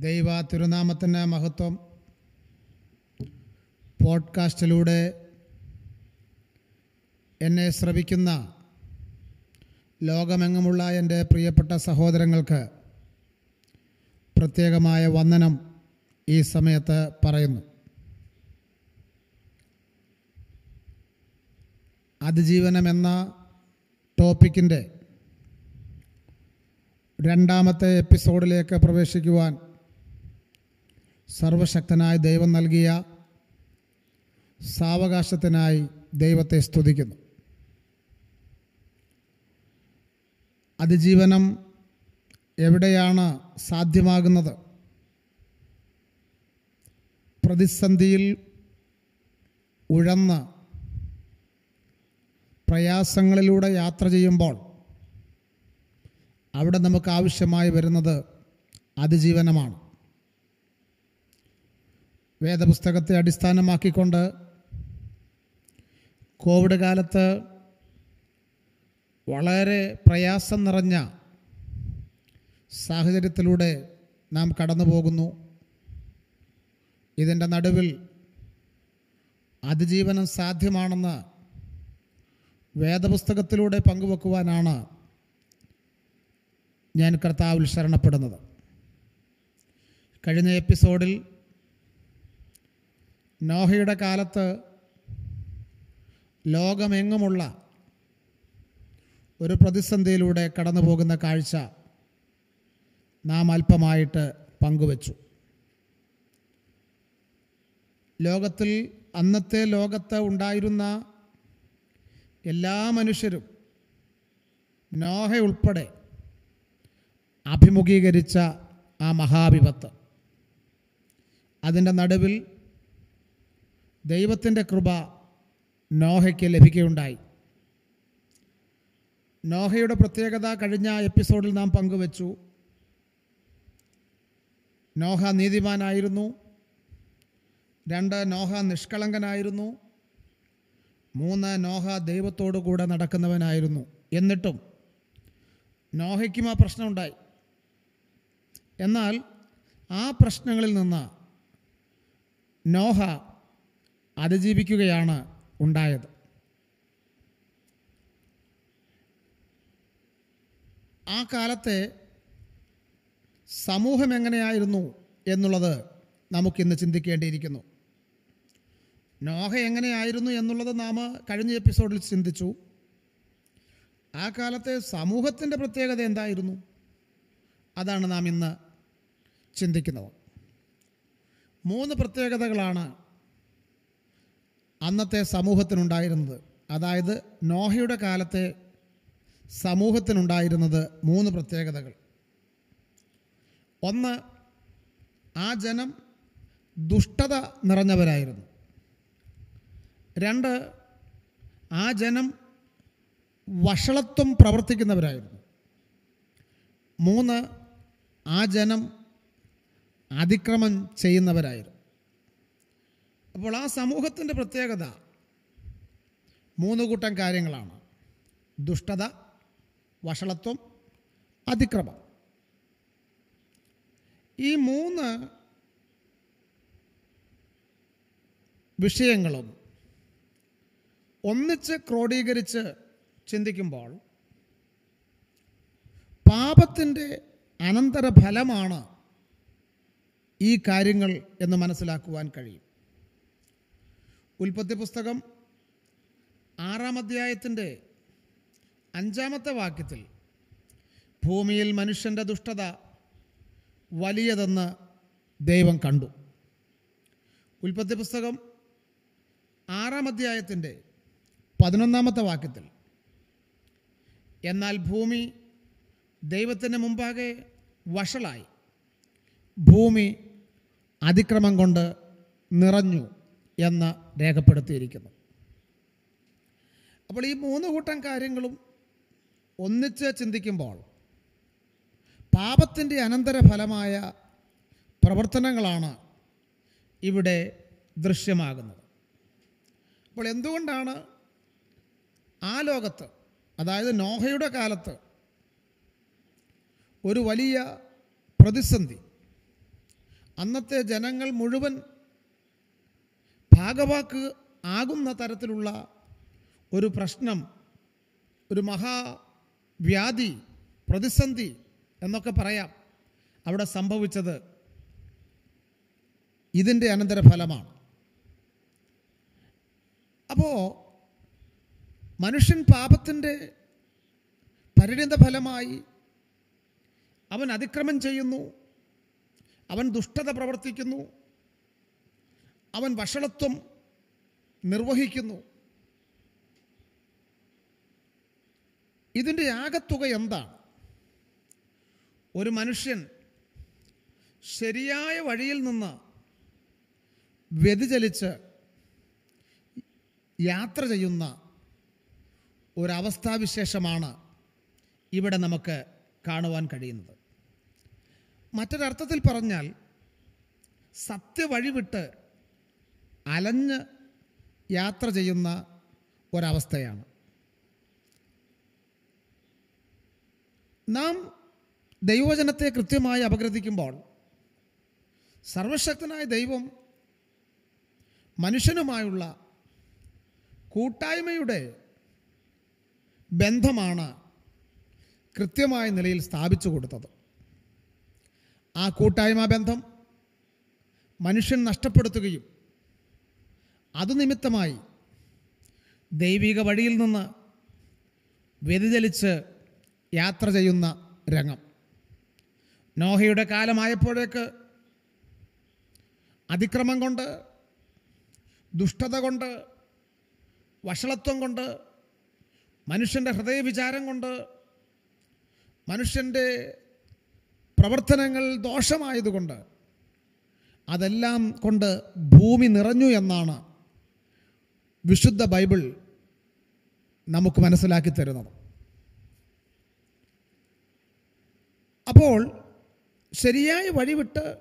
ദൈവ തിരുനാമത്തിന് മഹത്വം പോഡ്കാസ്റ്റിലൂടെ എന്നെ ശ്രവിക്കുന്ന ലോകമെങ്ങുമുള്ള എന്റെ പ്രിയപ്പെട്ട സഹോദരങ്ങൾക്ക് പ്രത്യേകമായ വന്ദനം ഈ സമയത്ത് പറയുന്നു. അതിജീവനം എന്ന ടോപ്പിക്കിന്റെ രണ്ടാമത്തെ എപ്പിസോഡിലേക്ക് പ്രവേശിക്കുവാൻ സർവശക്തനായ ദൈവം നൽകിയ സാവകാശത്തിനായി ദൈവത്തെ സ്തുതിക്കുന്നു. അതിജീവനം എവിടെയാണ് സാധ്യമാകുന്നത്? പ്രതിസന്ധിയിൽ ഉഴന്ന് പ്രയാസങ്ങളിലൂടെ യാത്ര ചെയ്യുമ്പോൾ അവിടെ നമുക്ക് ആവശ്യമായി വരുന്നത് അതിജീവനമാണ്. വേദപുസ്തകത്തെ അടിസ്ഥാനമാക്കിക്കൊണ്ട് കോവിഡ് കാലത്ത് വളരെ പ്രയാസം നിറഞ്ഞ സാഹചര്യത്തിലൂടെ നാം കടന്നു പോകുന്നു ഇതിന്റെ നടുവിൽ അതിജീവനം സാധ്യമാണെന്ന് വേദപുസ്തകത്തിലൂടെ പങ്കുവെക്കുവാനാണ് ഞാൻ കർത്താവിൽ ശരണപ്പെടുന്നത്. കഴിഞ്ഞ എപ്പിസോഡിൽ നോഹയുടെ കാലത്ത് ലോകമെങ്ങുമുള്ള ഒരു പ്രതിസന്ധിയിലൂടെ കടന്നു പോകുന്ന കാഴ്ച നാം അല്പമായിട്ട് പങ്കുവച്ചു. ലോകത്തിൽ അന്നത്തെ ലോകത്ത് ഉണ്ടായിരുന്ന എല്ലാ മനുഷ്യരും നോഹ ഉൾപ്പെടെ അഭിമുഖീകരിച്ച ആ മഹാവിപത്ത്. അതിന്റെ നടുവിൽ ദൈവത്തിന്റെ കൃപ നോഹയ്ക്ക് ലഭിക്കുകയുണ്ടായി. നോഹയുടെ പ്രത്യേകത കഴിഞ്ഞ എപ്പിസോഡിൽ നാം പങ്കുവച്ചു. നോഹ നീതിമാനായിരുന്നു. രണ്ട് നോഹ നിഷ്കളങ്കനായിരുന്നു. മൂന്ന് നോഹ ദൈവത്തോടു കൂടെ നടക്കുന്നവനായിരുന്നു. എന്നിട്ടും നോഹയ്ക്കും ആ പ്രശ്നമുണ്ടായി. എന്നാൽ ആ പ്രശ്നങ്ങളിൽ നിന്ന് നോഹ അതിജീവിക്കുകയാണ് ഉണ്ടായത്. ആ കാലത്തെ സമൂഹം എങ്ങനെയായിരുന്നു എന്നുള്ളത് നമുക്കിന്ന് ചിന്തിക്കേണ്ടിയിരിക്കുന്നു. നോഹ എങ്ങനെയായിരുന്നു എന്നുള്ളത് നാം കഴിഞ്ഞ എപ്പിസോഡിൽ ചിന്തിച്ചു. ആ കാലത്തെ സമൂഹത്തിന്റെ പ്രത്യേകത എന്തായിരുന്നു? അതാണ് നാം ഇന്ന് ചിന്തിക്കുന്നത്. മൂന്ന് പ്രത്യേകതകളാണ് അന്നത്തെ സമൂഹത്തിനുണ്ടായിരുന്നത്. അതായത് നോഹയുടെ കാലത്തെ സമൂഹത്തിനുണ്ടായിരുന്നത് മൂന്ന് പ്രത്യേകതകൾ. ഒന്ന് ആ ജനം ദുഷ്ടത നിറഞ്ഞവരായിരുന്നു. രണ്ട് ആ ജനം വഷളത്വം പ്രവർത്തിക്കുന്നവരായിരുന്നു. മൂന്ന് ആ ജനം അതിക്രമം ചെയ്യുന്നവരായിരുന്നു. അപ്പോൾ ആ സമൂഹത്തിന്റെ പ്രത്യേകത മൂന്ന് കൂട്ടം കാര്യങ്ങളാണ്. ദുഷ്ടത വഷളത്വം അതിക്രമം. ഈ മൂന്ന് വിഷയങ്ങളും ഒന്നിച്ച് ക്രോഡീകരിച്ച് ചിന്തിക്കുമ്പോൾ പാപത്തിന്റെ അനന്തരഫലമാണ് ഈ കാര്യങ്ങൾ എന്ന് മനസ്സിലാക്കുവാൻ കഴിയും. ഉൽപ്പത്തി പുസ്തകം ആറാം അധ്യായത്തിന്റെ അഞ്ചാമത്തെ വാക്യത്തിൽ ഭൂമിയിൽ മനുഷ്യന്റെ ദുഷ്ടത വലിയതെന്ന് ദൈവം കണ്ടു. ഉൽപ്പത്തി പുസ്തകം ആറാം അധ്യായത്തിന്റെ പതിനൊന്നാമത്തെ വാക്യത്തിൽ എന്നാൽ ഭൂമി ദൈവത്തിന് മുമ്പാകെ വഷളായി. ഭൂമി അതിക്രമം കൊണ്ട് നിറഞ്ഞു. എന്ന് രേഖപ്പെടുത്തിയിരിക്കുന്നു. അപ്പോൾ ഈ മൂന്ന് കൂട്ടം കാര്യങ്ങളും ഒന്നിച്ച് ചിന്തിക്കുമ്പോൾ പാപത്തിന്റെ അനന്തരഫലമായ പ്രവർത്തനങ്ങളാണ് ഇവിടെ ദൃശ്യമാകുന്നത്. അപ്പോൾ എന്തുകൊണ്ടാണ് ആ ലോകത്ത് അതായത് നോഹയുടെ കാലത്ത് ഒരു വലിയ പ്രതിസന്ധി അന്നത്തെ ജനങ്ങൾ മുഴുവൻ ഭാഗവാക്ക് ആകുന്ന തരത്തിലുള്ള ഒരു പ്രശ്നം ഒരു മഹാവ്യാധി പ്രതിസന്ധി എന്നൊക്കെ പറയാം അവിടെ സംഭവിച്ചത്. ഇതിന്റെ അനന്തരഫലമാണ്. അപ്പോൾ മനുഷ്യൻ പാപത്തിന്റെ പരിണിത ഫലമായി അവൻ അതിക്രമം ചെയ്യുന്നു അവൻ ദുഷ്ടത പ്രവർത്തിക്കുന്നു അവൻ വഷളത്വം നിർവഹിക്കുന്നു. ഇതിന്റെ ആകത്തുക എന്താണ്? ഒരു മനുഷ്യൻ ശരിയായ വഴിയിൽ നിന്ന് വ്യതിചലിച്ച് യാത്ര ചെയ്യുന്ന ഒരവസ്ഥാവിശേഷമാണ് ഇവിടെ നമുക്ക് കാണുവാൻ കഴിയുന്നത്. മറ്റൊരർത്ഥത്തിൽ പറഞ്ഞാൽ സത്യവഴി വിട്ട് അലഞ്ഞ് യാത്ര ചെയ്യുന്ന ഒരവസ്ഥയാണ്. നാം ദൈവവചനത്തെ കൃത്യമായി അപഗ്രഥിക്കുമ്പോൾ സർവശക്തനായ ദൈവം മനുഷ്യനുമായുള്ള കൂട്ടായ്മയുടെ ബന്ധമാണ് കൃത്യമായ നിലയിൽ സ്ഥാപിച്ചു കൊടുത്തത്. ആ കൂട്ടായ്മ ബന്ധം മനുഷ്യൻ നഷ്ടപ്പെടുത്തുകയും അതുനിമിത്തമായി ദൈവിക വഴിയിൽ നിന്ന് വ്യതിചലിച്ച് യാത്ര ചെയ്യുന്ന രംഗം. നോഹയുടെ കാലമായപ്പോഴേക്ക് അതിക്രമം കൊണ്ട് ദുഷ്ടത കൊണ്ട് വഷളത്വം കൊണ്ട് മനുഷ്യന്റെ ഹൃദയവിചാരം കൊണ്ട് മനുഷ്യന്റെ പ്രവർത്തനങ്ങൾ ദോഷമായതുകൊണ്ട് അതെല്ലാം കൊണ്ട് ഭൂമി നിറഞ്ഞു എന്നാണ് വിശുദ്ധ ബൈബിൾ നമുക്ക് മനസ്സിലാക്കി തരുന്നത്. അപ്പോൾ ശരിയായ വഴിവിട്ട്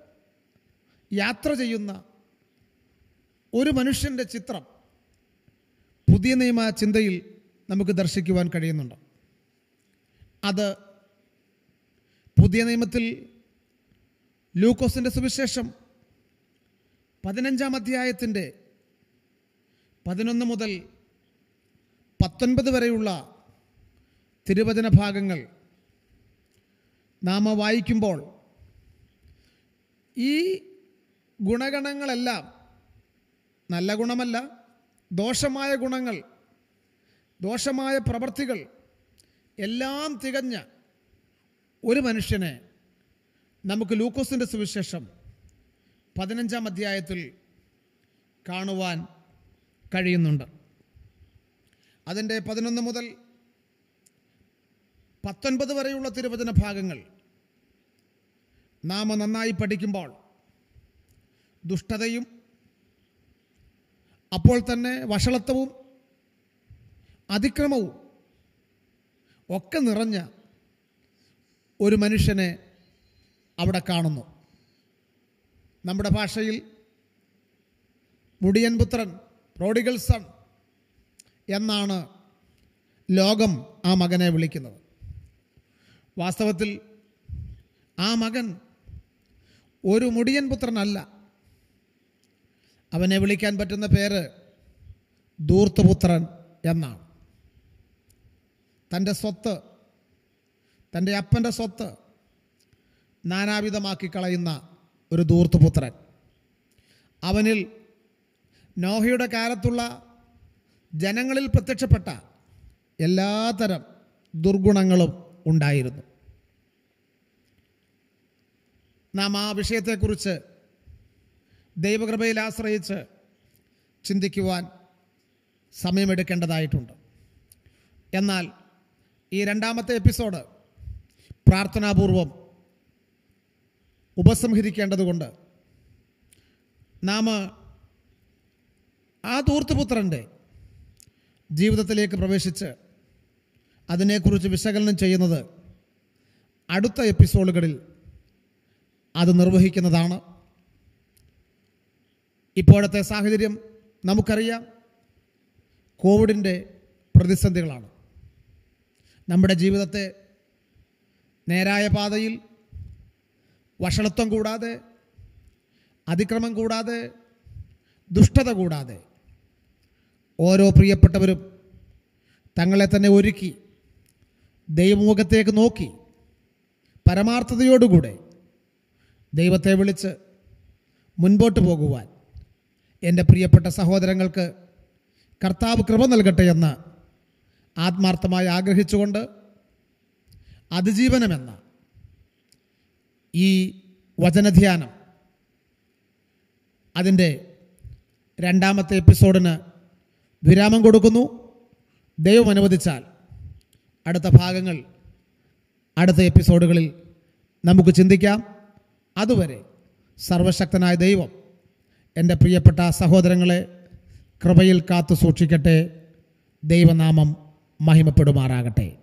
യാത്ര ചെയ്യുന്ന ഒരു മനുഷ്യന്റെ ചിത്രം പുതിയ നിയമ ചിന്തയിൽ നമുക്ക് ദർശിക്കുവാൻ കഴിയുന്നുണ്ട്. അത് പുതിയ നിയമത്തിൽ ലൂക്കോസിന്റെ സുവിശേഷം പതിനഞ്ചാം അധ്യായത്തിന്റെ പതിനൊന്ന് മുതൽ പത്തൊൻപത് വരെയുള്ള തിരുവചന ഭാഗങ്ങൾ നാം വായിക്കുമ്പോൾ ഈ ഗുണഗണങ്ങളെല്ലാം നല്ല ഗുണമല്ല ദോഷമായ ഗുണങ്ങൾ ദോഷമായ പ്രവൃത്തികൾ എല്ലാം തികഞ്ഞ ഒരു മനുഷ്യനെ നമുക്ക് ലൂക്കോസിന്റെ സുവിശേഷം പതിനഞ്ചാം അധ്യായത്തിൽ കാണുവാൻ കഴിയുന്നുണ്ട്. അതിന്റെ പതിനൊന്ന് മുതൽ പത്തൊൻപത് വരെയുള്ള തിരുവചന ഭാഗങ്ങൾ നാം നന്നായി പഠിക്കുമ്പോൾ ദുഷ്ടതയും അപ്പോൾ തന്നെ വഷളത്വവും അതിക്രമവും ഒക്കെ നിറഞ്ഞ ഒരു മനുഷ്യനെ അവിടെ കാണുന്നു. നമ്മുടെ ഭാഷയിൽ മുടിയൻ പുത്രൻ പ്രോഡിഗൽ സൺ എന്നാണ് ലോകം ആ മകനെ വിളിക്കുന്നത്. വാസ്തവത്തിൽ ആ മകൻ ഒരു മുടിയൻ പുത്രനല്ല. അവനെ വിളിക്കാൻ പറ്റുന്ന പേര് ദൂർത്തുപുത്രൻ എന്നാണ്. തന്റെ സ്വത്ത് തന്റെ അപ്പന്റെ സ്വത്ത് നാനാവിധമാക്കി കളയുന്ന ഒരു ദൂർത്തുപുത്രൻ അവനിൽ നോഹയുടെ കാലത്തുള്ള ജനങ്ങളിൽ പ്രത്യക്ഷപ്പെട്ട എല്ലാതരം ദുർഗുണങ്ങളും ഉണ്ടായിരുന്നു. നാം ആ വിഷയത്തെക്കുറിച്ച് ദൈവകൃപയിൽ ആശ്രയിച്ച് ചിന്തിക്കുവാൻ സമയമെടുക്കേണ്ടതായിട്ടുണ്ട്. എന്നാൽ ഈ രണ്ടാമത്തെ എപ്പിസോഡ് പ്രാർത്ഥനാപൂർവം ഉപസംഹരിക്കേണ്ടതുകൊണ്ട് നാം ആ ധൂർത്തുപുത്രന്റെ ജീവിതത്തിലേക്ക് പ്രവേശിച്ച് അതിനെക്കുറിച്ച് വിശകലനം ചെയ്യുന്നത് അടുത്ത എപ്പിസോഡുകളിൽ അത് നിർവഹിക്കുന്നതാണ്. ഇപ്പോഴത്തെ സാഹചര്യം നമുക്കറിയാം. കോവിഡിന്റെ പ്രതിസന്ധികളാണ്. നമ്മുടെ ജീവിതത്തെ നേരായ പാതയിൽ വഷളത്വം കൂടാതെ അതിക്രമം കൂടാതെ ദുഷ്ടത കൂടാതെ ഓരോ പ്രിയപ്പെട്ടവരും തങ്ങളെ തന്നെ ഒരുക്കി ദൈവമുഖത്തേക്ക് നോക്കി പരമാർത്ഥതയോടുകൂടെ ദൈവത്തെ വിളിച്ച് മുൻപോട്ട് പോകുവാൻ എന്റെ പ്രിയപ്പെട്ട സഹോദരങ്ങൾക്ക് കർത്താവ് കൃപ നൽകട്ടെ എന്ന് ആത്മാർത്ഥമായി ആഗ്രഹിച്ചുകൊണ്ട് അതിജീവനമെന്ന ഈ വചനധ്യാനം അതിന്റെ രണ്ടാമത്തെ എപ്പിസോഡിന് വിരാമം കൊടുക്കുന്നു. ദൈവം അനുവദിച്ചാൽ അടുത്ത ഭാഗങ്ങൾ അടുത്ത എപ്പിസോഡുകളിൽ നമുക്ക് ചിന്തിക്കാം. അതുവരെ സർവശക്തനായ ദൈവം എന്റെ പ്രിയപ്പെട്ട സഹോദരങ്ങളെ കൃപയിൽ കാത്തു സൂക്ഷിക്കട്ടെ ദൈവനാമം മഹിമപ്പെടുമാറാകട്ടെ.